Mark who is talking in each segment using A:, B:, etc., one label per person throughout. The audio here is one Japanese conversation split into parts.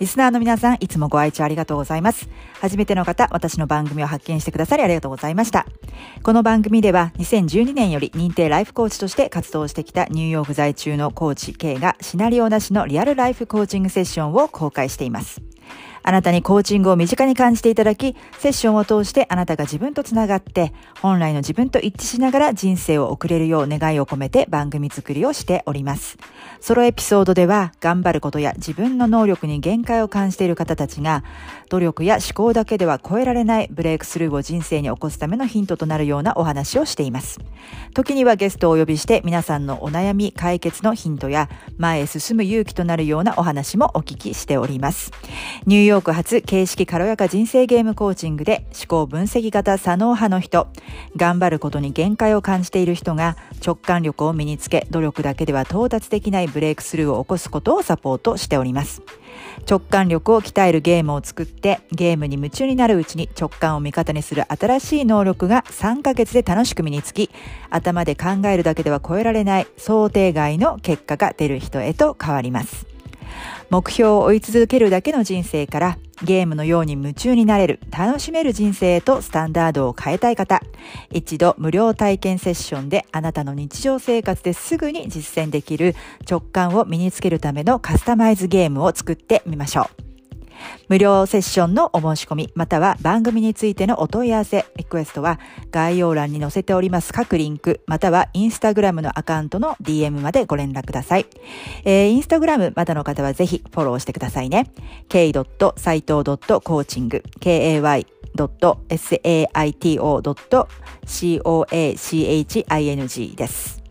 A: リスナーの皆さん、いつもご愛聴ありがとうございます。初めての方、私の番組を発見してくださりありがとうございました。この番組では、2012年より認定ライフコーチとして活動してきたニューヨーク在中のコーチ K がシナリオなしのリアルライフコーチングセッションを公開しています。あなたにコーチングを身近に感じていただき、セッションを通してあなたが自分とつながって、本来の自分と一致しながら人生を送れるよう願いを込めて番組作りをしております。ソロエピソードでは、頑張ることや自分の能力に限界を感じている方たちが、努力や思考だけでは超えられないブレイクスルーを人生に起こすためのヒントとなるようなお話をしています。時にはゲストをお呼びして皆さんのお悩み解決のヒントや前へ進む勇気となるようなお話もお聞きしております。ニューヨーク発形式軽やか人生ゲームコーチングで思考分析型左脳派の人、頑張ることに限界を感じている人が直感力を身につけ努力だけでは到達できないブレイクスルーを起こすことをサポートしております。直感力を鍛えるゲームを作ってゲームに夢中になるうちに直感を味方にする新しい能力が3ヶ月で楽しく身につき頭で考えるだけでは超えられない想定外の結果が出る人へと変わります。目標を追い続けるだけの人生からゲームのように夢中になれる、楽しめる人生へとスタンダードを変えたい方、一度無料体験セッションであなたの日常生活ですぐに実践できる直感を身につけるためのカスタマイズゲームを作ってみましょう。無料セッションのお申し込み、または番組についてのお問い合わせ、リクエストは概要欄に載せております各リンク、またはインスタグラムのアカウントの DM までご連絡ください。えー、インスタグラムまだの方はぜひフォローしてくださいね。k 斎藤 .coaching, kay saito.coaching です。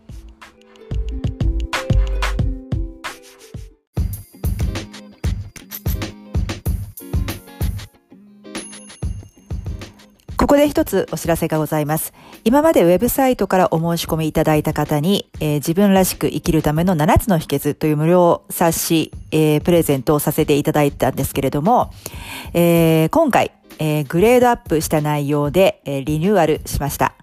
A: ここで一つお知らせがございます。今までウェブサイトからお申し込みいただいた方に、えー、自分らしく生きるための7つの秘訣という無料冊子、えー、プレゼントをさせていただいたんですけれども、えー、今回、え、グレードアップした内容で、え、リニューアルしました。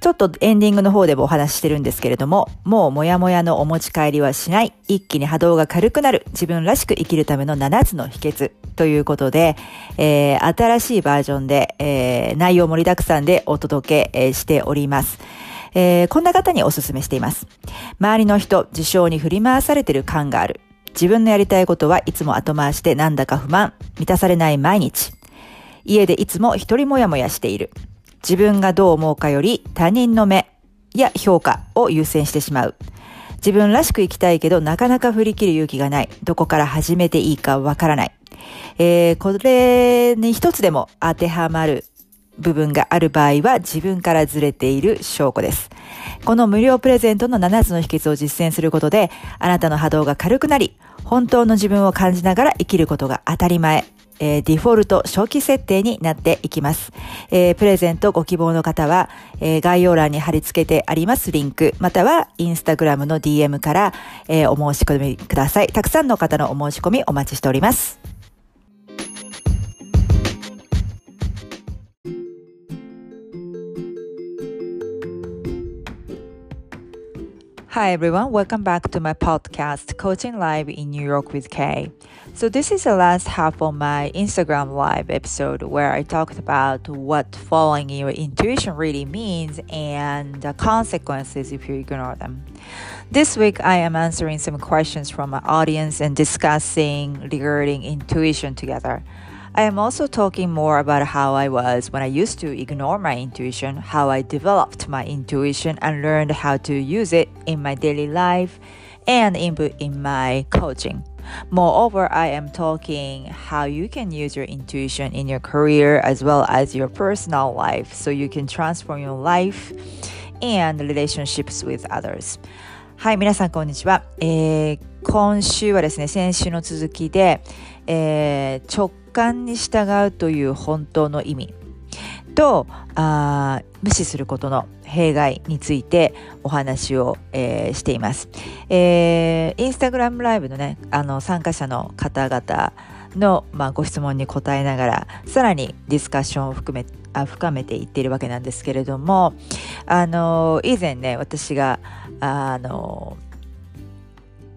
A: ちょっとエンディングの方でもお話ししてるんですけれども、もうもやもやのお持ち帰りはしない、一気に波動が軽くなる、自分らしく生きるための7つの秘訣ということで、えー、新しいバージョンで、えー、内容盛りだくさんでお届け、しております。えー、こんな方にお勧めしています。周りの人、事象に振り回されてる感がある。自分のやりたいことはいつも後回してなんだか不満、満たされない毎日。家でいつも一人もやもやしている。自分がどう思うかより他人の目や評価を優先してしまう。自分らしく生きたいけどなかなか振り切る勇気がない。どこから始めていいかわからない。えー、これに一つでも当てはまる部分がある場合は自分からずれている証拠です。この無料プレゼントの7つの秘訣を実践することで、あなたの波動が軽くなり、本当の自分を感じながら生きることが当たり前。えー、デフォルト初期設定になっていきます。えー、プレゼントご希望の方は、えー、概要欄に貼り付けてありますリンク、またはインスタグラムの DM から、えー、お申し込みください。たくさんの方のお申し込みお待ちしております。Hi everyone, welcome back to my podcast, Coaching Live in New York with Kay. So, this is the last half of my Instagram Live episode where I talked about what following your intuition really means and the consequences if you ignore them. This week, I am answering some questions from my audience and discussing regarding intuition together. I am also talking more about how I was when I used to ignore my intuition, how I developed my intuition and learned how to use it in my daily life and input in my coaching. Moreover, I am talking how you can use your intuition in your career as well as your personal life so you can transform your life and relationships with others. はい、皆さんこんにちは。えー 今週はですね先週の続きで、えー、直 感に従うという本当の意味。とあ無視することの弊害についてお話を、えー、しています、えー、インスタグラムライブのねあの参加者の方々の、まあ、ご質問に答えながらさらにディスカッションを含めあ深めていっているわけなんですけれどもあの以前ね私があの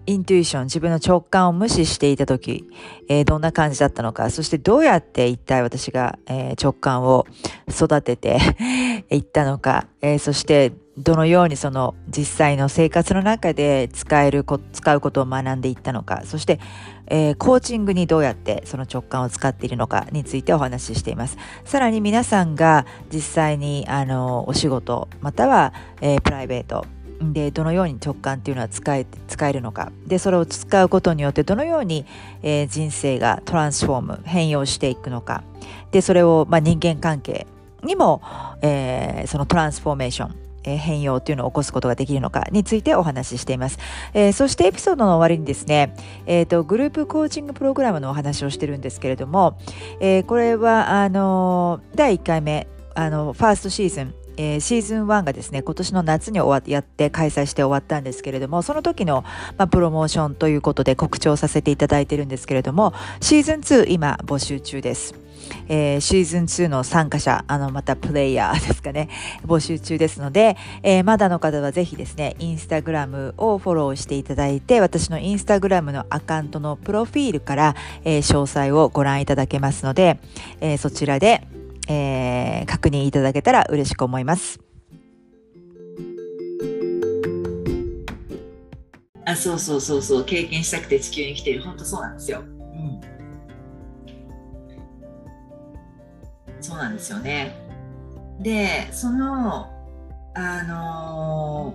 A: イントゥイション、自分の直感を無視していた時、えー、どんな感じだったのか、そしてどうやって一体私が、えー、直感を育てて いったのか、えー、そしてどのようにその実際の生活の中で使えるこ、使うことを学んでいったのか、そして、えー、コーチングにどうやってその直感を使っているのかについてお話ししています。さらに皆さんが実際にあのお仕事または、えー、プライベートでどのように直感っていうのは使え使えるのか。でそれを使うことによってどのように、えー、人生がトランスフォーム変容していくのか。でそれを、まあ、人間関係にも、えー、そのトランスフォーメーションえ変容というのを起こすことができるのかについてお話ししています。えー、そしてエピソードの終わりにですね、えーと、グループコーチングプログラムのお話をしてるんですけれども、えー、これはあの第1回目あのファーストシーズンえー、シーズン1がですね今年の夏に終わやって開催して終わったんですけれどもその時の、まあ、プロモーションということで告知をさせていただいてるんですけれどもシーズン2今募集中です。えー、シーズン2の参加者、あの、またプレイヤーですかね、募集中ですので、えー、まだの方はぜひですね、インスタグラムをフォローしていただいて、私のインスタグラムのアカウントのプロフィールから、えー、詳細をご覧いただけますので、えそちらで、えー、確認いただけたら嬉しく思います。
B: あそうそうそうそう経験したくて地球に来てる本当そうなんですよ。うん、そうなんですよね。でそのあの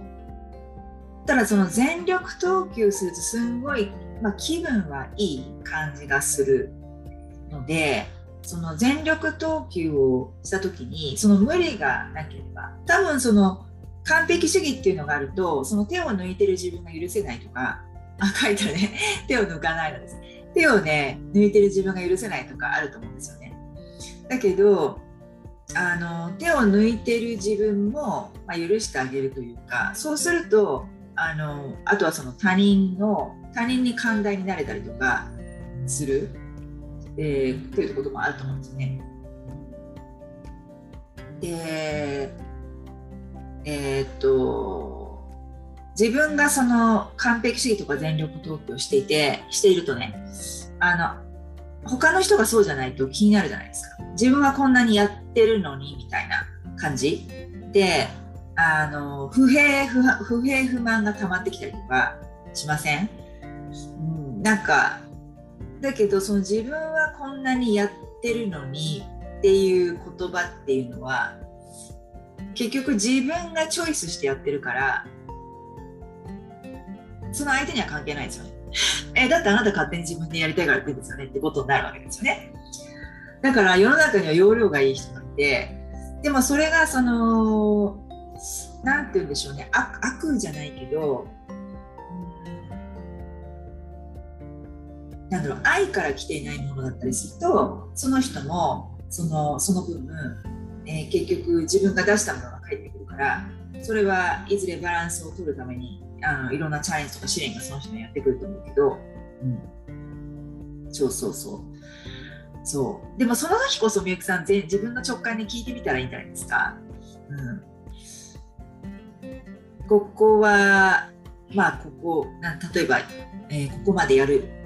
B: ー、ただその全力投球するとすんごい、まあ、気分はいい感じがするのでその全力投球をした時にその無理がなければ多分その完璧主義っていうのがあるとその手を抜いてる自分が許せないとかあ書いたらね。手を抜かないのです。手をね抜いてる自分が許せないとかあると思うんですよね。だけどあの手を抜いてる自分も、まあ、許してあげるというかそうするとあのあとはその他人の他人に寛大になれたりとかする。えー、ということもあると思うんですね。で、えー、っと、自分がその完璧主義とか全力投球をしていて、しているとね、あの、他の人がそうじゃないと気になるじゃないですか。自分はこんなにやってるのにみたいな感じで、あの不平不不平不満が溜まってきたりとかしません、うん、なんかだけどその自分はこんなにやってるのにっていう言葉っていうのは結局自分がチョイスしてやってるからその相手には関係ないですよね。えだってあなた勝手に自分でやりたいからやってるんですよねってことになるわけですよね。だから世の中には容量がいい人がいてでもそれがその何て言うんでしょうね悪悪じゃないけどなんだろう愛から来ていないものだったりするとその人もそのその分、えー、結局自分が出したものが返ってくるからそれはいずれバランスを取るためにあのいろんなチャレンジとか試練がその人にやってくると思うけど、うん、そうそうそう。そう。でもその時こそみゆきさん全自分の直感に聞いてみたらいいんじゃないですか、うん、ここはまあここな例えば、えー、ここまでやる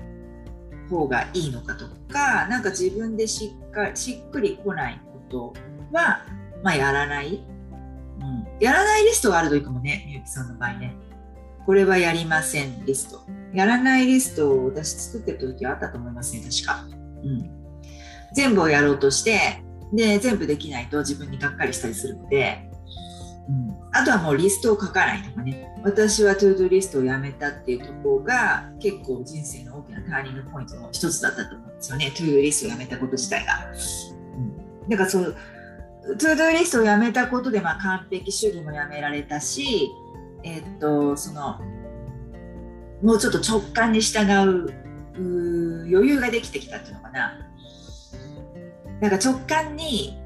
B: 方がいいのかとかなんか自分でしっかりしっくりこないことは、まあ、やらない、うん、やらないリストがあるといいかもねみゆきさんの場合ね。これはやりませんリスト。やらないリストを私作ってた時はあったと思いますね確か、うん、全部をやろうとしてで全部できないと自分にがっかりしたりするので、うん、あとはもうリストを書かないとかね。私はトゥードゥリストをやめたっていうところが結構人生の大きなターニングポイントの一つだったと思うんですよね。トゥードゥリストをやめたこと自体が。うん、だからそうトゥードゥリストをやめたことで、まあ、完璧主義もやめられたし、えー、っとそのもうちょっと直感に従う余裕ができてきたっていうのかな。なんか直感に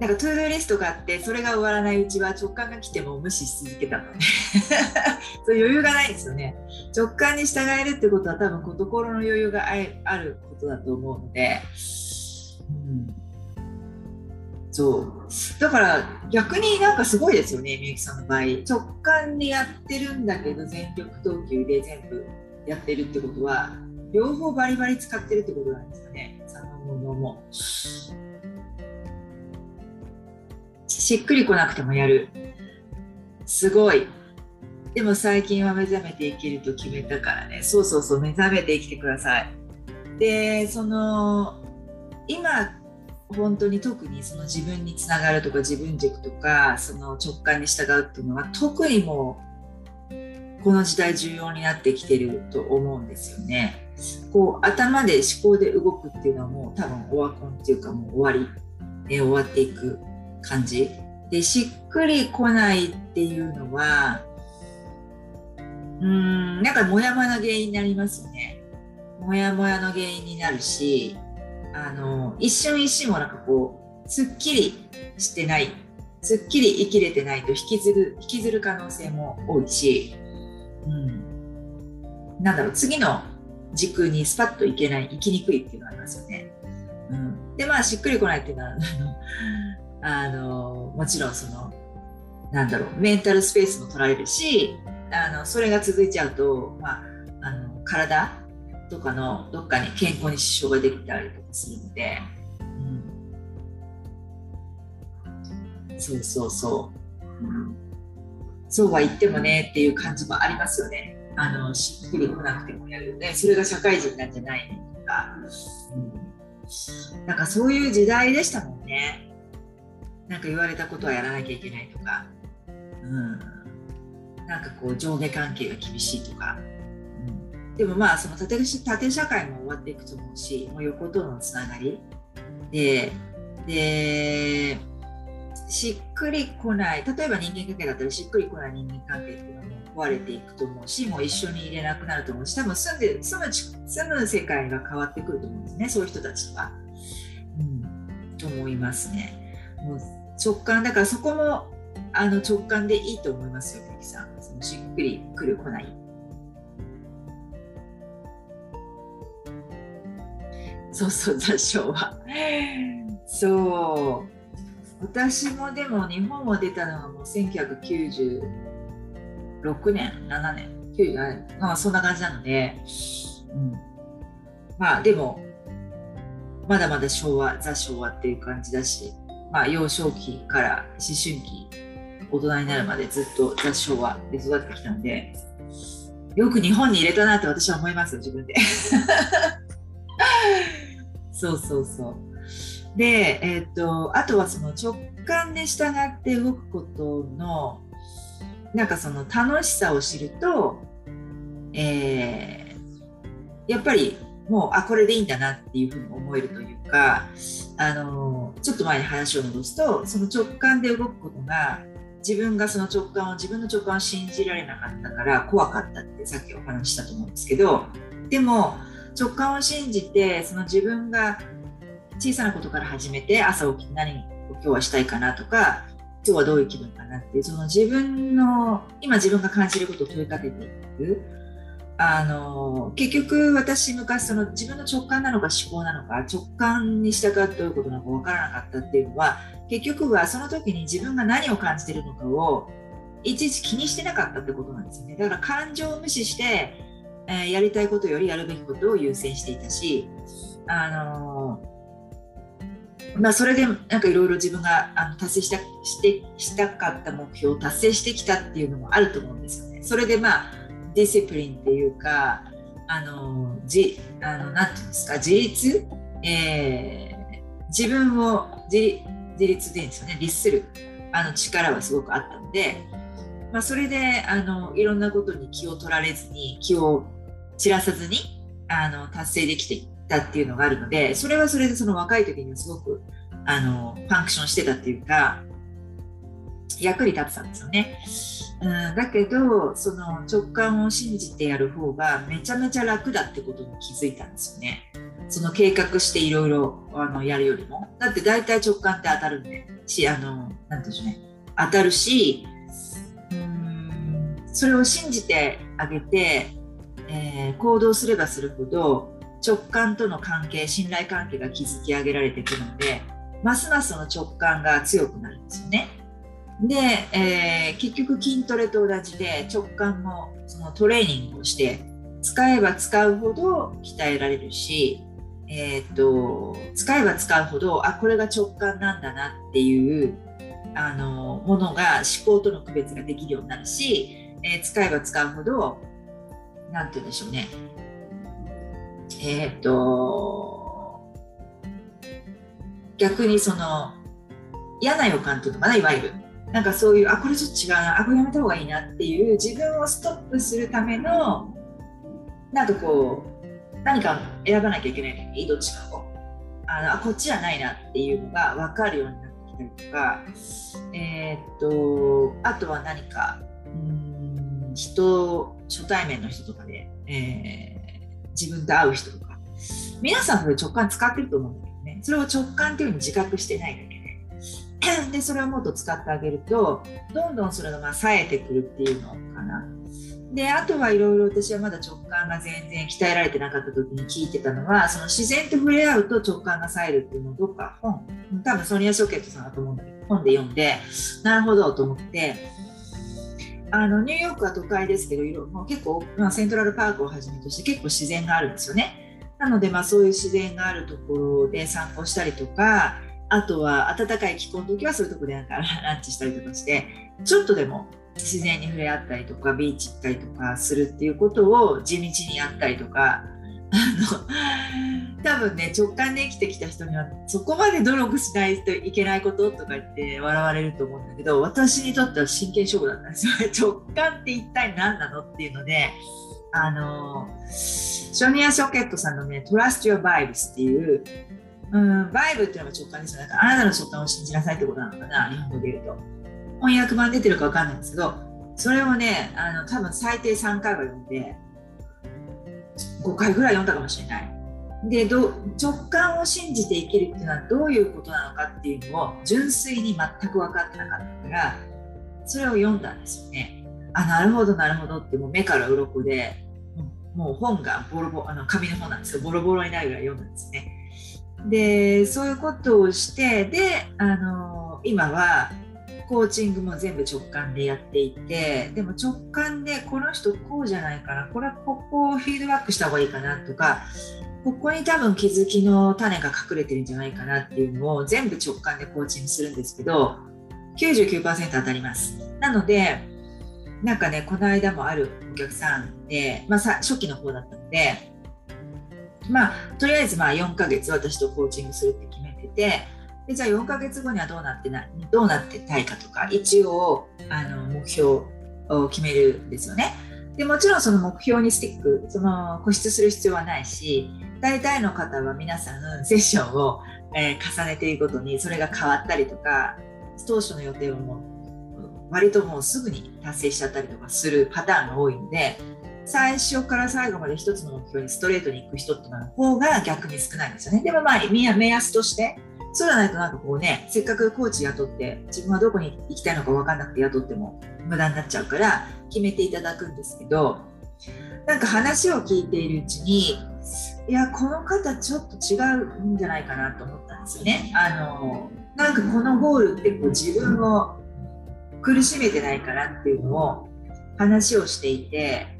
B: なんかトゥードゥーリストがあってそれが終わらないうちは直感が来ても無視し続けたのね。そう余裕がないですよね。直感に従えるってことは多分心の余裕があることだと思うので、うん、そう。だから逆になんかすごいですよねみゆきさんの場合。直感でやってるんだけど全力投球で全部やってるってことは両方バリバリ使ってるってことなんですかね。そのものも。しっくりこなくてもやる。すごい。でも最近は目覚めて生きると決めたからね。そうそうそう、目覚めて生きてください。で、その、今、本当に特にその自分につながるとか自分軸とかその直感に従うっていうのは特にもうこの時代重要になってきてると思うんですよね。こう頭で思考で動くっていうのはもう多分オワコンっていうかもう終わり、え終わっていく感じ。でしっくりこないっていうのはうんなんかモヤモヤの原因になりますよね。モヤモヤの原因になるしあの一瞬一瞬もなんかこうすっきりしてない。すっきり生きれてないと引きずる引きずる可能性も多いし、うん、なんだろう次の軸にスパッといけない生きにくいっていうのがありますよね。うん、でまあしっくりこないっていうのはあのもちろんそのなんだろうメンタルスペースも取られるしあのそれが続いちゃうと、まあ、あの体とかのどっかに健康に支障ができたりとかするので、うん、そうそうそう、うん、そうは言ってもねっていう感じもありますよね。あのしっくりこなくてもやるねそれが社会人なんじゃないねとか、うん、なんかそういう時代でしたもんね。なんか言われたことはやらなきゃいけないとか、うん、なんかこう上下関係が厳しいとか、うん、でもまあその縦縦社会も終わっていくと思うしもう横とのつながり。ででしっくりこない。例えば人間関係だったらしっくりこない人間関係っていうのも壊れていくと思うしもう一緒に入れなくなると思うし多分住んで住む住む世界が変わってくると思うんですねそういう人たちは。うん、と思いますね。もう直感だからそこもあの直感でいいと思いますよ、ゆきさん。そのしっくりくる、来ない。そうそう、雑誌は。そう。私もでも日本を出たのはもう1996年、7年、97年、まあそんな感じなので、うん、まあでも、まだまだ昭和、ザ昭和っていう感じだし、まあ、幼少期から思春期大人になるまでずっと雑昭和で育ってきたのでよく日本に入れたなって私は思います自分で。そうそうそう。でえっ、とあとはその直感で従って動くことのなんかその楽しさを知ると、えー、やっぱりもうあこれでいいんだなっていうふうに思えるというかあのちょっと前に話を戻すとその直感で動くことが自分がその直感を自分の直感を信じられなかったから怖かったってさっきお話したと思うんですけどでも直感を信じてその自分が小さなことから始めて朝起きて何を今日はしたいかなとか今日はどういう気分かなってその自分の今自分が感じることを問いかけていく。あの結局私昔その自分の直感なのか思考なのか直感に従ってどういうことなのか分からなかったっていうのは結局はその時に自分が何を感じてるのかをいちいち気にしてなかったってことなんですよねだから感情を無視して、えー、やりたいことよりやるべきことを優先していたしあのまあ、それでなんかいろいろ自分があの達成したしてしたかった目標を達成してきたっていうのもあると思うんですよね。それでまあディシプリンっていうかあのじあのなんていうんですか自立、えー、自分を自自立でいいんですよね律するあの力はすごくあったので、まあ、それであのいろんなことに気を取られずに気を散らさずにあの達成できていったっていうのがあるのでそれはそれでその若い時にはすごくあのファンクションしてたっていうか役に立ってたんですよね。うん、だけどその直感を信じてやる方がめちゃめちゃ楽だってことに気づいたんですよね。その計画していろいろやるよりも。だって大体直感って当たるんで、しあのなんていうんでしょうね当たるしうんそれを信じてあげて、えー、行動すればするほど直感との関係信頼関係が築き上げられてくるのでますますその直感が強くなるんですよね。で、えー、結局筋トレと同じで直感もそのトレーニングをして使えば使うほど鍛えられるし、えーと、使えば使うほどあこれが直感なんだなっていうあのものが思考との区別ができるようになるし、えー、使えば使うほど何て言うんでしょうね。えっ、ー、と逆にその嫌な予感というのかないわゆる。なんかそういうあこれちょっと違うなあこれやめた方がいいなっていう自分をストップするためのなんかこう何か選ばなきゃいけない時にどっちかを。あのあこっちじゃないなっていうのが分かるようになってきたりとかえー、っとあとは何かうん人初対面の人とかで、えー、自分と会う人とか。皆さんこれ直感使ってると思うんだけどね。それを直感っていうふうに自覚してない でそれをもっと使ってあげるとどんどんそれがまあ冴えてくるっていうのかな。であとはいろいろ私はまだ直感が全然鍛えられてなかった時に聞いてたのはその自然と触れ合うと直感が冴えるっていうのをどっか本多分ソニア・ショケットさんだと思うんだけど本で読んでなるほどと思ってあのニューヨークは都会ですけど色もう結構、まあ、セントラルパークをはじめとして結構自然があるんですよね。なので、まあ、そういう自然があるところで散歩したりとかあとは暖かい気候の時はそういうとこでなんかランチしたりとかしてちょっとでも自然に触れ合ったりとかビーチ行ったりとかするっていうことを地道にやったりとかあの多分ね直感で生きてきた人にはそこまで努力しないといけないこととか言って笑われると思うんだけど私にとっては真剣勝負だったんですよ。直感って一体何なのっていうのであのショニア・ショケットさんのね「Trust Your Vibes」っていううん、バイブっていうのが直感ですよ。なんかあなたの直感を信じなさいってことなのかな、日本語で言うと。翻訳版出てるか分かんないんですけど、それをね、あの多分最低3回は読んで、5回ぐらい読んだかもしれない。でど直感を信じて生きるっていうのはどういうことなのかっていうのを純粋に全く分かってなかったからそれを読んだんですよね。あなるほどなるほどってもう目から鱗でもう本がボロボロあの紙の本なんですけどボロボロになるぐらい読んだんですね。でそういうことをしてであの今はコーチングも全部直感でやっていてでも直感でこの人こうじゃないかなこれはここをフィードバックした方がいいかなとかここに多分気づきの種が隠れてるんじゃないかなっていうのを全部直感でコーチングするんですけど99%当たります。なのでなんかねこの間もあるお客さんで、まあ、さ初期の方だったのでまあ、とりあえずまあ4ヶ月私とコーチングするって決めててでじゃあ4ヶ月後にはどうなってなどうなってたいかとか一応あの目標を決めるんですよね。でもちろんその目標にスティックその固執する必要はないし大体の方は皆さんセッションを、えー、重ねていくごとにそれが変わったりとか当初の予定をもう割ともうすぐに達成しちゃったりとかするパターンが多いので最初から最後まで一つの目標にストレートに行く人っての方が逆に少ないんですよね。でもまあ、目安として、そうじゃないとなんかこうね、せっかくコーチ雇って、自分はどこに行きたいのか分かんなくて雇っても無駄になっちゃうから、決めていただくんですけど、なんか話を聞いているうちに、いや、この方ちょっと違うんじゃないかなと思ったんですよね。あの、なんかこのゴールってこう自分を苦しめてないかなっていうのを話をしていて、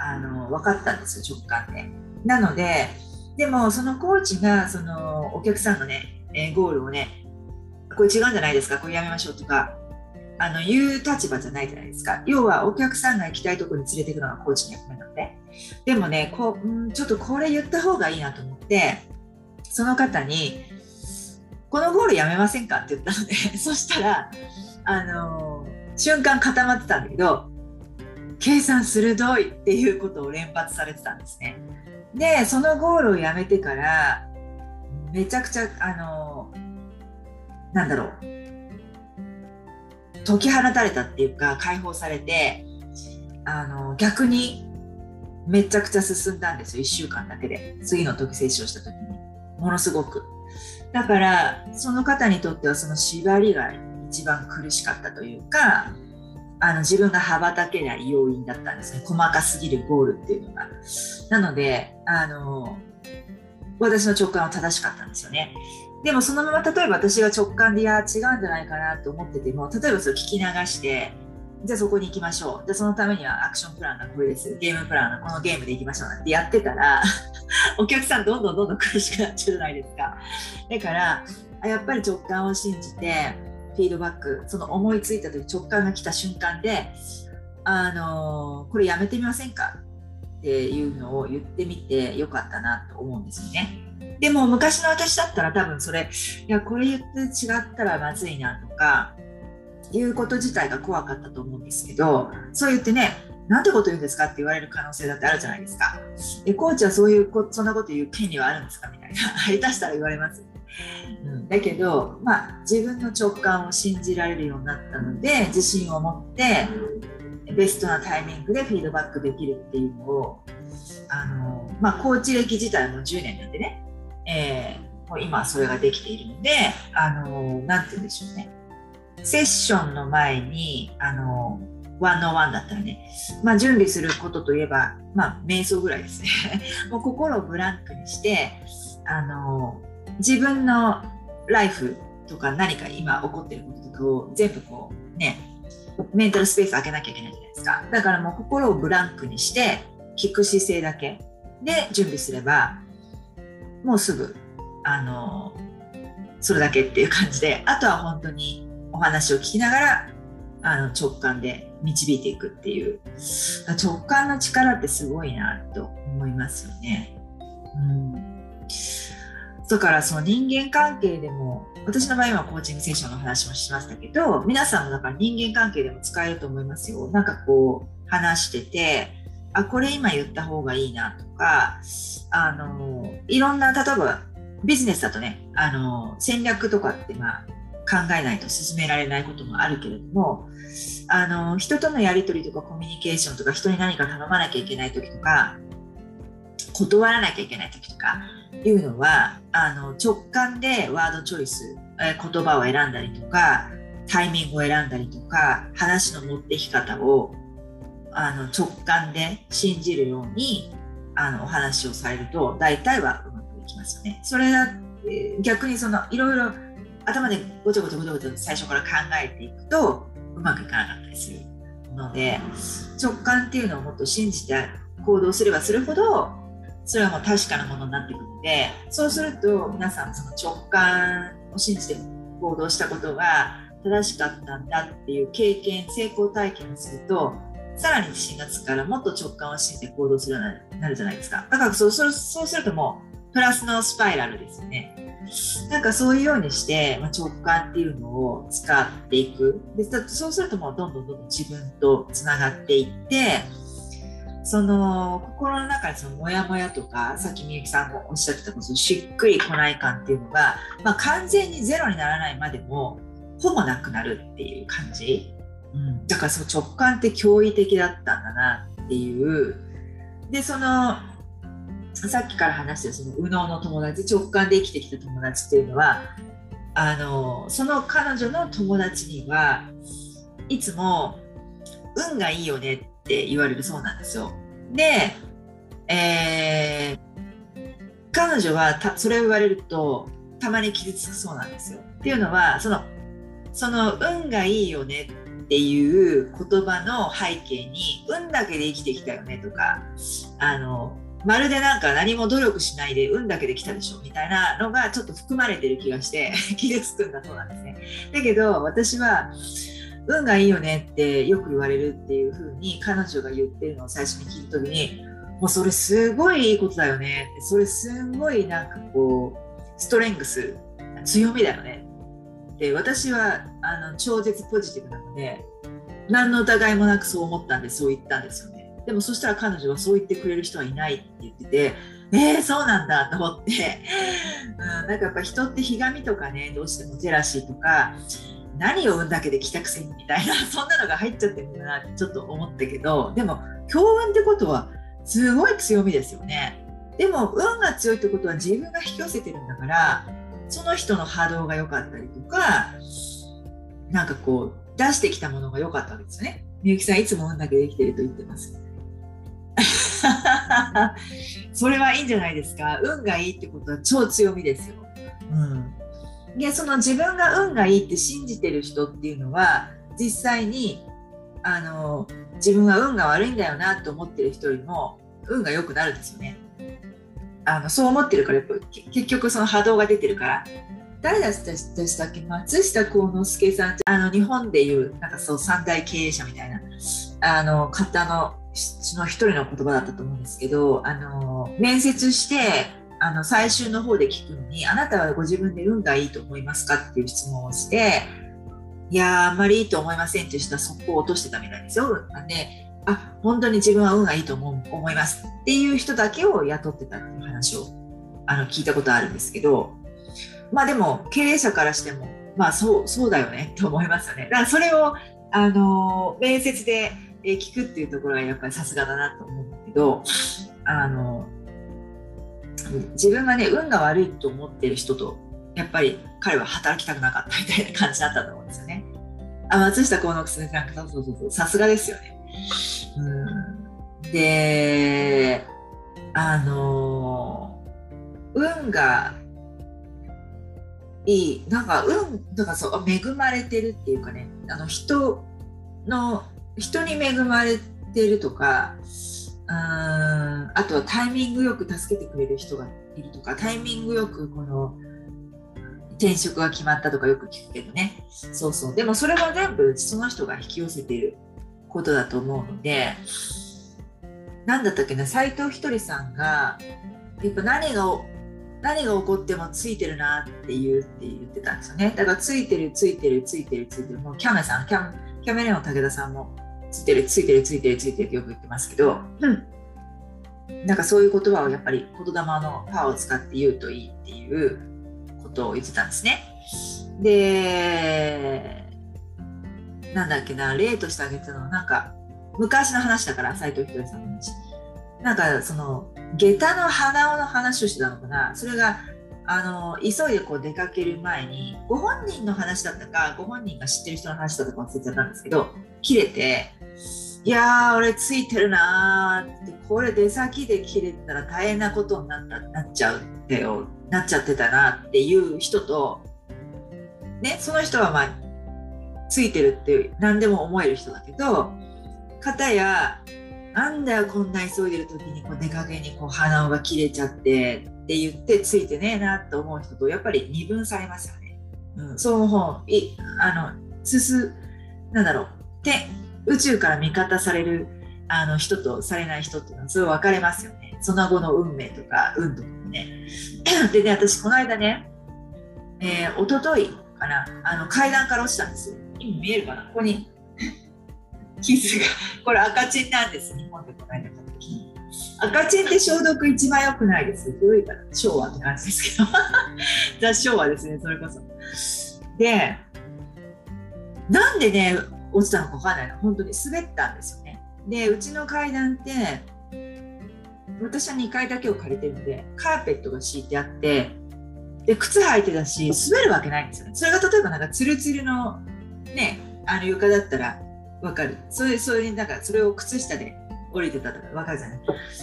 B: あの分かったんですよ直感で。なのででもそのコーチがそのお客さんのね、えゴールをねこれ違うんじゃないですかこれやめましょうとかあの言う立場じゃないじゃないですか要はお客さんが行きたいところに連れていくのがコーチの役目なのででもねこう、ん、ちょっとこれ言った方がいいなと思ってその方に「このゴールやめませんか?」って言ったのでそしたらあの瞬間固まってたんだけど計算鋭いっていうことを連発されてたんですね。でそのゴールをやめてからめちゃくちゃあのなんだろう。解き放たれたっていうか解放されてあの逆にめちゃくちゃ進んだんですよ。1週間だけで。次の時接種をした時に。ものすごく。だからその方にとってはその縛りが一番苦しかったというかあの自分が羽ばたけない要因だったんですね細かすぎるゴールっていうのがなのであの私の直感は正しかったんですよねでもそのまま例えば私が直感でいや違うんじゃないかなと思ってても例えばそれ聞き流してじゃあそこに行きましょう。じゃあそのためにはアクションプランがこれです。ゲームプランがこのゲームで行きましょうなんてやってたら お客さんどんどんどんどん苦しくなっちゃうじゃないですか。だからやっぱり直感を信じてフィードバックその思いついた時直感が来た瞬間であのこれやめてみませんか？っていうのを言ってみてよかったなと思うんですよね。でも昔の私だったら多分それいやこれ言って違ったらまずいなとかいうこと自体が怖かったと思うんですけどそう言ってねなんてこと言うんですかって言われる可能性だってあるじゃないですか。でコーチはそういうそんなこと言う権利はあるんですか？みたいな 下手したら言われます。うん、だけど、まあ、自分の直感を信じられるようになったので自信を持ってベストなタイミングでフィードバックできるっていうのをあの、まあ、コーチ歴自体も10年なんでね、えー、もう今それができているのであのなんて言うんでしょうね。セッションの前にあのワンのワンだったらね、まあ、準備することといえば、まあ、瞑想ぐらいですね。もう心をブランクにしてあの自分のライフとか何か今起こってることとかを全部こうねメンタルスペース開けなきゃいけないじゃないですか。だからもう心をブランクにして聞く姿勢だけで準備すればもうすぐあのそれだけっていう感じであとは本当にお話を聞きながらあの直感で導いていくっていう。直感の力ってすごいなと思いますよね。うん。だからその人間関係でも私の場合はコーチングセッションの話もしましたけど皆さんもだから人間関係でも使えると思いますよ。なんかこう話しててあこれ今言った方がいいなとかあのいろんな例えばビジネスだとねあの戦略とかってまあ考えないと進められないこともあるけれどもあの人とのやり取りとかコミュニケーションとか人に何か頼まなきゃいけない時とか断らなきゃいけない時とかいうのはあの直感でワードチョイス、え言葉を選んだりとかタイミングを選んだりとか話の持ってき方をあの直感で信じるようにあのお話をされると大体はうまくいきますよね。それだ逆にそのいろいろ頭でごちゃごちゃごちゃごちゃ最初から考えていくとうまくいかなかったりするので直感っていうのをもっと信じて行動すればするほどそれはもう確かなものになってくるのでそうすると皆さんその直感を信じて行動したことが正しかったんだっていう経験成功体験をするとさらに自信がつくからもっと直感を信じて行動するようになるじゃないですか。だからそうそうそうするともうプラスのスパイラルですよね。なんかそういうようにして、まあ、直感っていうのを使っていく。でそうするともうどんどんどんどん自分とつながっていってその心の中にそのモヤモヤとかさっきみゆきさんもおっしゃってたこのしっくりこない感っていうのが、まあ、完全にゼロにならないまでもほぼなくなるっていう感じ、うん、だからその直感って驚異的だったんだなっていう。でそのさっきから話してるその右脳の友達直感で生きてきた友達っていうのはあのその彼女の友達にはいつも運がいいよねっって言われるそうなんですよ。で、えー、彼女はそれを言われるとたまに傷つくそうなんですよ。っていうのはそのその運がいいよねっていう言葉の背景に運だけで生きてきたよねとかあのまるでなんか何も努力しないで運だけで来たでしょみたいなのがちょっと含まれてる気がして 傷つくんだそうなんですね。だけど私は運がいいよねってよく言われるっていう風に彼女が言ってるのを最初に聞いた時にもうそれすごいいいことだよねそれすごいなんかこうストレングス強みだよねで私はあの超絶ポジティブなので何の疑いもなくそう思ったんでそう言ったんですよね。でもそしたら彼女はそう言ってくれる人はいないって言っててえー、そうなんだと思って、うん、なんかやっぱ人ってひがみとかねどうしてもジェラシーとか何を運だけで来たくせにみたいな そんなのが入っちゃってるんだなってちょっと思ったけどでも強運ってことはすごい強みですよね。でも運が強いってことは自分が引き寄せてるんだからその人の波動が良かったりとかなんかこう出してきたものが良かったわけですよね。みゆきさんいつも運だけで生きてると言ってます。それはいいんじゃないですか。運がいいってことは超強みですよ、うん。でその自分が運がいいって信じてる人っていうのは実際にあの自分は運が悪いんだよなと思ってる人よりも運が良くなるんですよね。あのそう思ってるからやっぱ結局その波動が出てるから誰だでしたっけ松下幸之助さんあの日本でいうなんかそう三大経営者みたいなあの方のの一人の言葉だったと思うんですけどあの面接してあの最終の方で聞くのにあなたはご自分で運がいいと思いますかっていう質問をしていやあんまりいいと思いませんっていう人はそこを落としてたみたいですよ。であ本当に自分は運がいいと思う思いますっていう人だけを雇ってたっていう話をあの聞いたことあるんですけどまあでも経営者からしてもまあそうそうだよねと思いますよね。だからそれをあの面接で聞くっていうところがやっぱりさすがだなと思うんだけどあの自分がね運が悪いと思ってる人とやっぱり彼は働きたくなかったみたいな感じだったと思うんですよね。あ松下幸之助さんそうそうそうさすがですよね。うん、であの運がいいなんか運だかそう恵まれてるっていうかねあの人の人に恵まれてるとかあとはタイミングよく助けてくれる人がいるとかタイミングよくこの転職が決まったとかよく聞くけどね。そうそう。でもそれは全部その人が引き寄せていることだと思うので何だったっけな斎藤ひとりさんがやっぱ何が何が起こってもついてるなって言うって言ってたんですよね。だからついてるついてるついてるついてる。もうキャメさんキャキャメレオン武田さんもついてるついてるついてるついてるってよく言ってますけど、うん、なんかそういう言葉をやっぱり言霊のパワーを使って言うといいっていうことを言ってたんですね。でなんだっけな例としてあげたのはなんか昔の話だから斎藤ひとりさんの話なんかその下駄の鼻緒の話をしてたのかなそれがあの急いでこう出かける前にご本人の話だったかご本人が知ってる人の話だったか忘れちゃったんですけど切れていやー俺ついてるなーってこれ出先で切れたら大変なことになったなっちゃうってよなっちゃってたなっていう人とねその人はまあついてるって何でも思える人だけど片やなんだよこんな急いでる時にこう出かけにこう鼻緒が切れちゃってって言ってついてねえなと思う人とやっぱり二分されますよね。うん、そう本いあの進なんだろうで宇宙から味方されるあの人とされない人っていうのはそれ分かれますよね。その後の運命とか運とかね。でね私この間ね、えー、一昨日かなあの階段から落ちたんですよ。今見えるかな？ここに。傷がこれ赤チンなんです。日本でこの間買った時赤チンって消毒一番良くないです。古いから。昭和って感じですけど。ザ昭和ですねそれこそ。でなんでね落ちたのか分かんないの。本当に滑ったんですよね。でうちの階段って私は2階だけを借りてるのでカーペットが敷いてあってで靴履いてたし滑るわけないんですよね。それが例えばなんかツルツルのねあの床だったらわかる。それそれだかそれを靴下で降りてたとかわかるじゃない？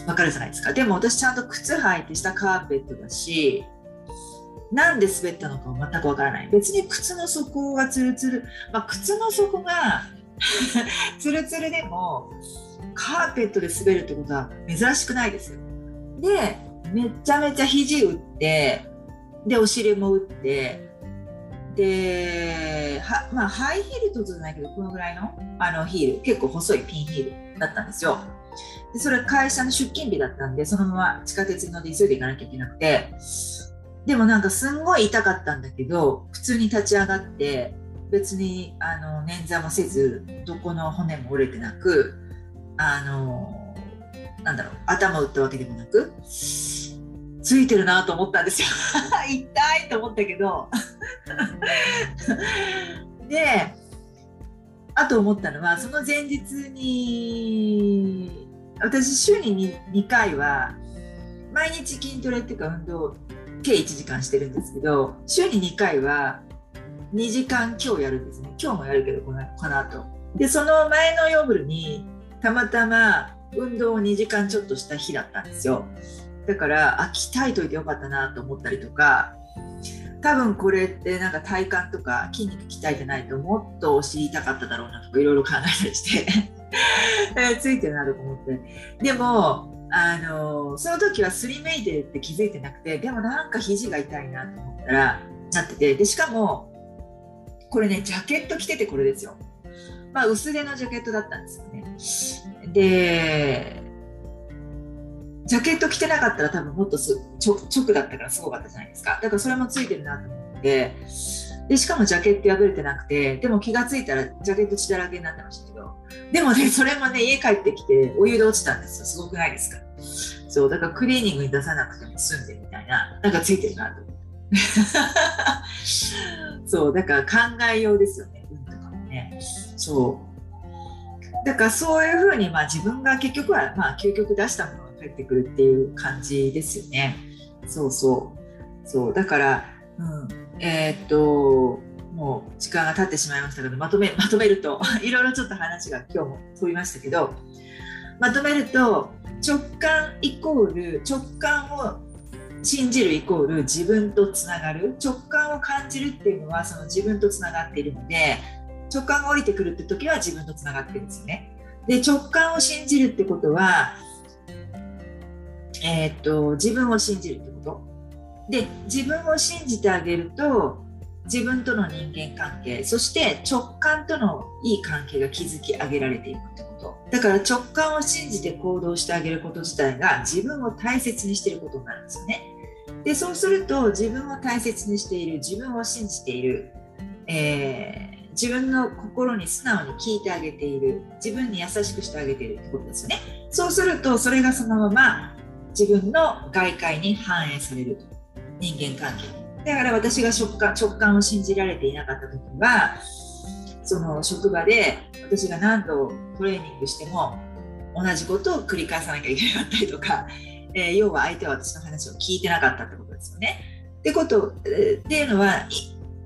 B: わかるじゃないですか。でも私ちゃんと靴履いてしたカーペットだしなんで滑ったのか全くわからない。別に靴の底がツルツル、まあ、靴の底が ツルツルでもカーペットで滑るってことは珍しくないですよ。でめちゃめちゃ肘打ってでお尻も打ってでは、まあ、ハイヒールとじゃないけどこのぐらいのあのヒール。結構細いピンヒールだったんですよ。でそれ会社の出勤日だったんでそのまま地下鉄に乗って急いで行かなきゃいけなくて。でもなんかすんごい痛かったんだけど普通に立ち上がって別にあの捻挫もせずどこの骨も折れてなくあのなんだろう頭打ったわけでもなくついてるなと思ったんですよ。痛いと思ったけど。であと思ったのはその前日に私週に 2, 2回は毎日筋トレっていうか運動計1時間してるんですけど週に2回は2時間今日やるんですね。今日もやるけどこのこの後。でその前の夜にたまたま運動を2時間ちょっとした日だったんですよ。だからあ鍛えといてよかったなと思ったりとか多分これってなんか体幹とか筋肉鍛えてないともっと知りたかっただろうなとかいろいろ考えたりして ついてるなと思って。でもあのその時はすりめいてるって気づいてなくてでもなんか肘が痛いなと思ったらなっててでしかもこれねジャケット着ててこれですよ。まあ薄手のジャケットだったんですよね。でジャケット着てなかったら多分もっとす直だったからすごかったじゃないですか。だからそれもついてるなと思ってでしかもジャケット破れてなくてでも気が付いたらジャケット血だらけになってましたけど。でもねそれもね家帰ってきてお湯で落ちたんですよ。すごくないですか？そうだからクリーニングに出さなくても済んでみたいななんかついてるなと。そうだから考えようですよね運とかもね。そう。だからそういうふうにまあ自分が結局はまあ究極出したものが返ってくるっていう感じですよね。そうそう。そうだからうんえー、っともう時間が経ってしまいましたけどまとめ まとめるといろいろちょっと話が今日も飛びましたけどまとめると直感イコール直感を信じるイコール自分とつながる直感を感じるっていうのはその自分とつながっているので直感が降りてくるって時は自分とつながってるんですよね。で直感を信じるってことは、えー、っと自分を信じるってことで自分を信じてあげると自分との人間関係そして直感とのいい関係が築き上げられていくってこと。だから直感を信じて行動してあげること自体が自分を大切にしてることになるんですよね。でそうすると自分を大切にしている自分を信じている、えー、自分の心に素直に聞いてあげている自分に優しくしてあげているってことですよね。そうするとそれがそのまま自分の外界に反映される人間関係だから私が直感直感を信じられていなかった時はその職場で私が何度トレーニングしても同じことを繰り返さなきゃいけなかったりとか、えー、要は相手は私の話を聞いてなかったってことですよね。ってこと、っていうのは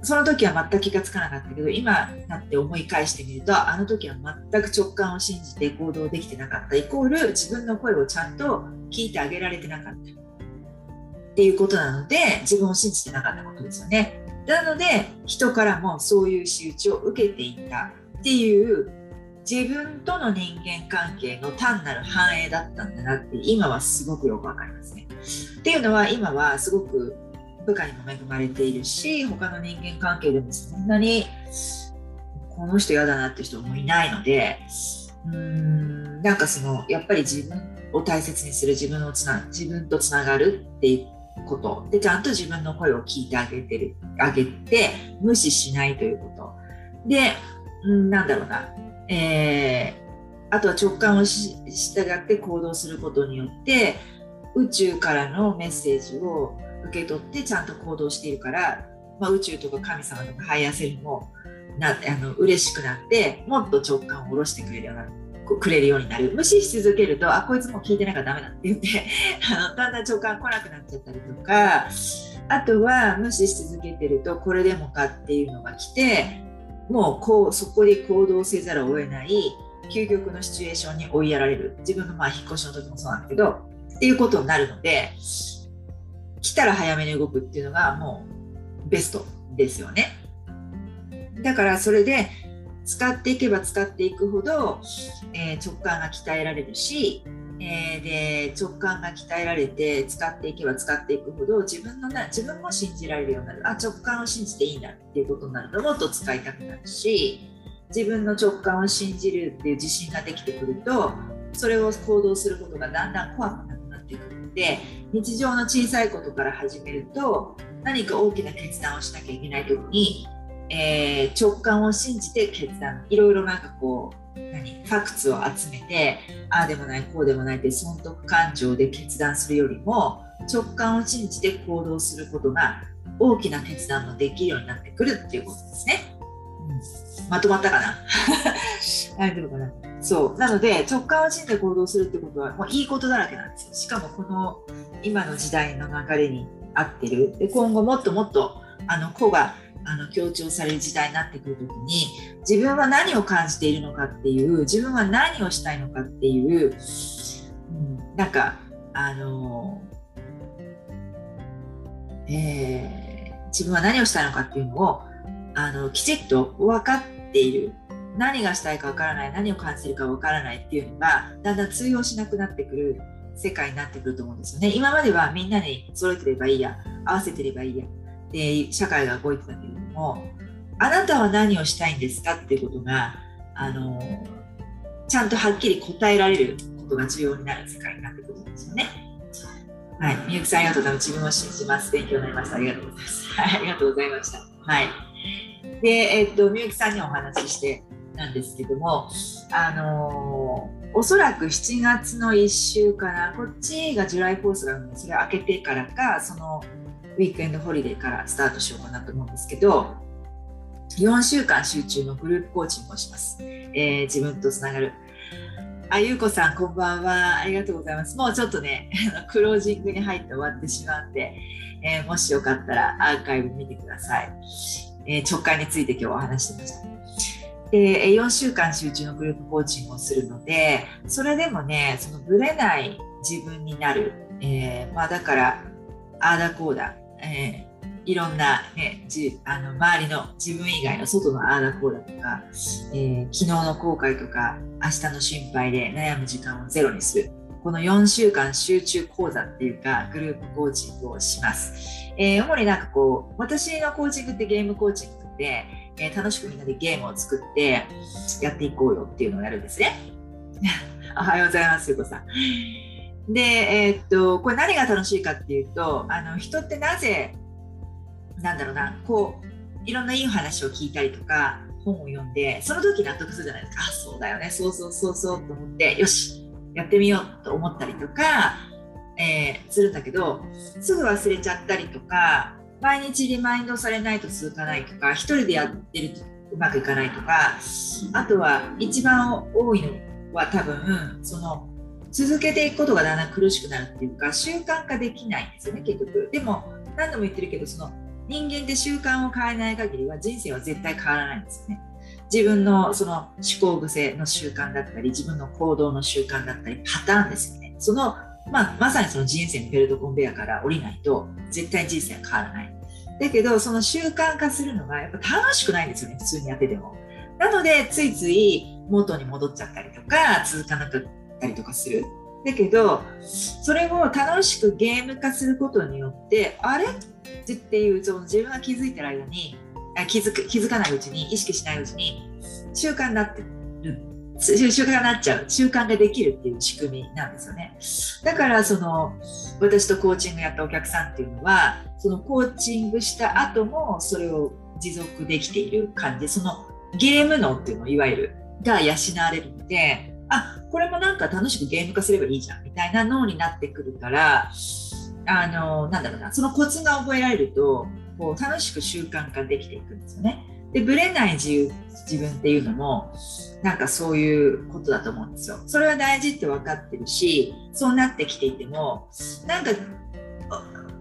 B: その時は全く気がつかなかったけど今なって思い返してみるとあの時は全く直感を信じて行動できてなかったイコール自分の声をちゃんと聞いてあげられてなかった。っていうことなので自分を信じてなかったことですよね。なので人からもそういう仕打ちを受けていたっていう自分との人間関係の単なる反映だったんだなって今はすごくよくわかりますね。っていうのは今はすごく部下にも恵まれているし他の人間関係でもそんなにこの人嫌だなって人もいないのでうーんなんかそのやっぱり自分を大切にする自分をつな自分とつながるっていうこと。でちゃんと自分の声を聞いてあげてるあげて無視しないということ。で、うん、なんだろうな、えー、あとは直感を従って行動することによって宇宙からのメッセージを受け取ってちゃんと行動しているから、まあ、宇宙とか神様とかハイヤーセルフもなんかあの嬉しくなってもっと直感を下ろしてくれるようになる。くれるようになる無視し続けるとあこいつも聞いてなきゃダメだって言ってあの だんだん直感来なくなっちゃったりとかあとは無視し続けてるとこれでもかっていうのが来てもうこうそこで行動せざるを得ない究極のシチュエーションに追いやられる自分のまあ引っ越しの時もそうなんだけどっていうことになるので来たら早めに動くっていうのがもうベストですよね。だからそれで使っていけば使っていくほど、えー、直感が鍛えられるし、えー、で直感が鍛えられて使っていけば使っていくほど自分のな自分も信じられるようになる。あ直感を信じていいんだっていうことになるともっと使いたくなるし自分の直感を信じるっていう自信ができてくるとそれを行動することがだんだん怖くなくなってくるので日常の小さいことから始めると何か大きな決断をしなきゃいけない時にえー、直感を信じて決断いろいろなんかこう何？ファクツを集めてああでもないこうでもないって損得感情で決断するよりも直感を信じて行動することが大きな決断もできるようになってくるっていうことですね。うんまとまったかな？大丈夫かな？そう。なので、直感を信じて行動するってことは、もういいことだらけなんですよ。しかも、この今の時代の流れに合ってる。で、今後もっともっと、あの、子が、あの強調される時代になってくるときに自分は何を感じているのかっていう自分は何をしたいのかっていう、うん、なんかあの、えー、自分は何をしたいのかっていうのをあのきちっと分かっている。何がしたいか分からない何を感じてるか分からないっていうのがだんだん通用しなくなってくる。世界になってくると思うんですよね。今まではみんなに揃えてればいいや合わせてればいいやで社会が動いてたけれどもあなたは何をしたいんですかっていうことがあのちゃんとはっきり答えられることが重要になる世界になってくるんですよね。はい、みゆきさんありがとうございます。自分を信じます。勉強になりました。ありがとうございます。はい、ありがとうございました。はい。で、えっと、みゆきさんにお話ししてなんですけども、あのー、おそらく7月の1週かな、こっちが July Fourth があるので、それ開けてからか、そのウィークエンドホリデーからスタートしようかなと思うんですけど、4週間集中のグループコーチングをします。えー、自分とつながる。あ、ゆうこさん、こんばんは。ありがとうございます。もうちょっとね、クロージングに入って終わってしまうんで、えー、もしよかったらアーカイブ見てください。えー、直感について今日お話してました。で、4週間集中のグループコーチングをするので、それでもね、そのぶれない自分になる。えー、まあだから、ああだこうだ、えー、いろんな、ね、じあの周りの自分以外の外のああだこうだとか、えー、昨日の後悔とか明日の心配で悩む時間をゼロにする。この4週間集中講座っていうかグループコーチングをします、えー、主になんかこう私のコーチングってゲームコーチングで、えー、楽しくみんなでゲームを作ってやっていこうよっていうのをやるんですね。おはようございますゆこさん。で、えー、っとこれ何が楽しいかっていうとあの人ってなぜなんだろうなこういろんないい話を聞いたりとか本を読んでその時納得するじゃないですか。あそうだよね。そうそうそうそうと思ってよしやってみようと思ったりとか、えー、するんだけどすぐ忘れちゃったりとか毎日リマインドされないと続かないとか1人でやってるとうまくいかないとかあとは一番多いのは多分その続けていくことがだんだん苦しくなるっていうか習慣化できないんですよね結局でも何度も言ってるけどその人間って習慣を変えない限りは人生は絶対変わらないんですよね。自分のその思考癖の習慣だったり自分の行動の習慣だったりパターンですよね。そのまあ、まさにその人生のベルトコンベヤから降りないと絶対人生は変わらない。だけどその習慣化するのがやっぱ楽しくないんですよね普通にやってても。なのでついつい元に戻っちゃったりとか続かなかったりとかする。だけどそれを楽しくゲーム化することによってあれ？っていうその自分が気づいてる間に気づく気づかないうちに意識しないうちに習慣になってる。習慣になっちゃう。習慣ができるっていう仕組みなんですよね。だからその私とコーチングやったお客さんっていうのはそのコーチングした後もそれを持続できている感じ。そのゲーム脳っていうのいわゆるが養われるのでこれもなんか楽しくゲーム化すればいいじゃんみたいな脳になってくるからあのなんだろうなそのコツが覚えられるとこう楽しく習慣化できていくんですよね。でブレない自由自分っていうのもなんかそういうことだと思うんですよ。それは大事って分かってるしそうなってきていてもなんか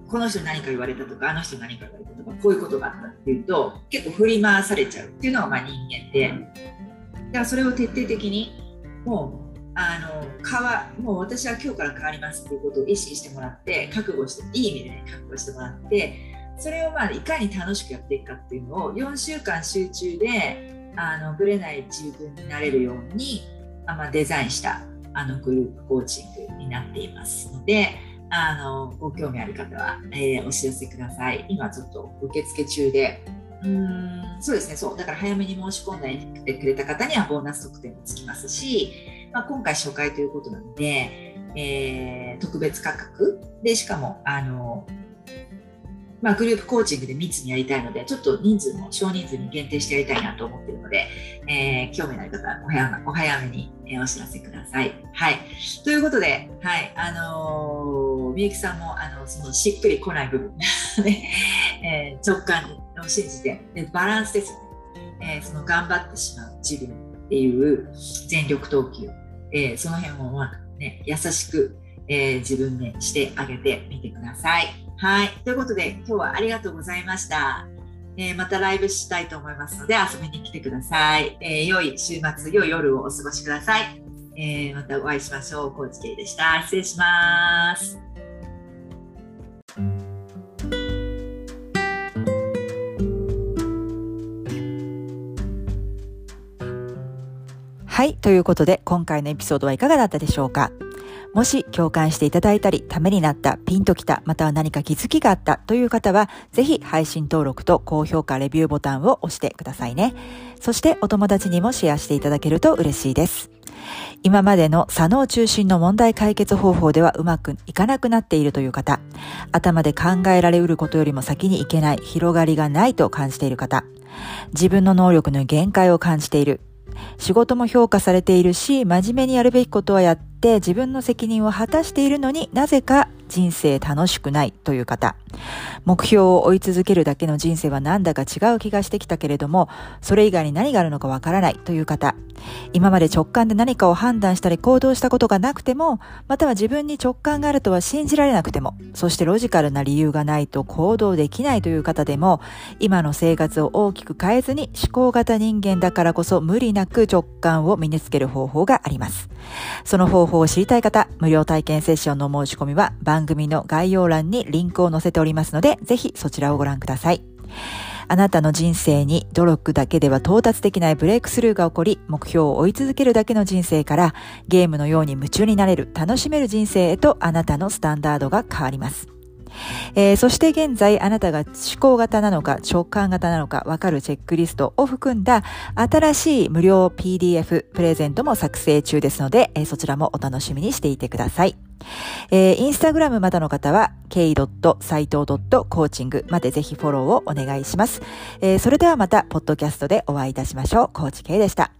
B: この人に何か言われたとかあの人に何か言われたとかこういうことがあったっていうと結構振り回されちゃうっていうのがまあ人間でだからそれを徹底的にもうあの変わもう私は今日から変わりますっていうことを意識してもらって覚悟していい意味でね覚悟してもらってそれをまあいかに楽しくやっていくかっていうのを4週間集中であのぶれない自分になれるようにあ、まあ、デザインしたあのグループコーチングになっていますのであのご興味ある方は、えー、お知らせください。今ちょっと受付中でうんそうですねそう。だから早めに申し込んでくれた方にはボーナス特典もつきますしまあ、今回初回ということなので、えー、特別価格。でしかもあの、まあ、グループコーチングで密にやりたいのでちょっと人数も少人数に限定してやりたいなと思っているので、えー、興味のある方はお早お早めにお知らせください。はい、ということで、はいあのー、みゆきさんもあのそのしっくりこない部分、ね。えー、直感を信じて。でバランスですよね。えー、その頑張ってしまう自分。っていう全力投球、えー、その辺も、まあね、優しく、えー、自分でしてあげてみてください。はい。ということで、今日はありがとうございました。えー、またライブしたいと思いますので遊びに来てください。えー、良い週末、良い夜をお過ごしください。え、またお会いしましょう。コーチケイでした。失礼します。
A: はい。ということで、今回のエピソードはいかがだったでしょうか？もし共感していただいたり、ためになった、ピンときた、または何か気づきがあったという方は、ぜひ配信登録と高評価、レビューボタンを押してくださいね。そしてお友達にもシェアしていただけると嬉しいです。今までの左脳中心の問題解決方法ではうまくいかなくなっているという方、頭で考えられうることよりも先にいけない、広がりがないと感じている方、自分の能力の限界を感じている、仕事も評価されているし、真面目にやるべきことはやって自分の責任を果たしているのになぜか人生楽しくないという方。目標を追い続けるだけの人生はなんだか違う気がしてきたけれども、それ以外に何があるのかわからないという方。今まで直感で何かを判断したり行動したことがなくても、または自分に直感があるとは信じられなくても、そしてロジカルな理由がないと行動できないという方でも、今の生活を大きく変えずに思考型人間だからこそ無理なく直感を身につける方法があります。その方法を知りたい方、無料体験セッションの申し込みは番組の概要欄にリンクを載せておりますので、ぜひそちらをご覧ください。あなたの人生に努力だけでは到達できないブレイクスルーが起こり、目標を追い続けるだけの人生から、ゲームのように夢中になれる、楽しめる人生へとあなたのスタンダードが変わります。えー、そして現在あなたが思考型なのか直感型なのかわかるチェックリストを含んだ新しい無料 PDF プレゼントも作成中ですので、えー、そちらもお楽しみにしていてください。えー、インスタグラムまだの方は k.saito.coaching までぜひフォローをお願いします。えー、それではまた、ポッドキャストでお会いいたしましょう。コーチ K でした。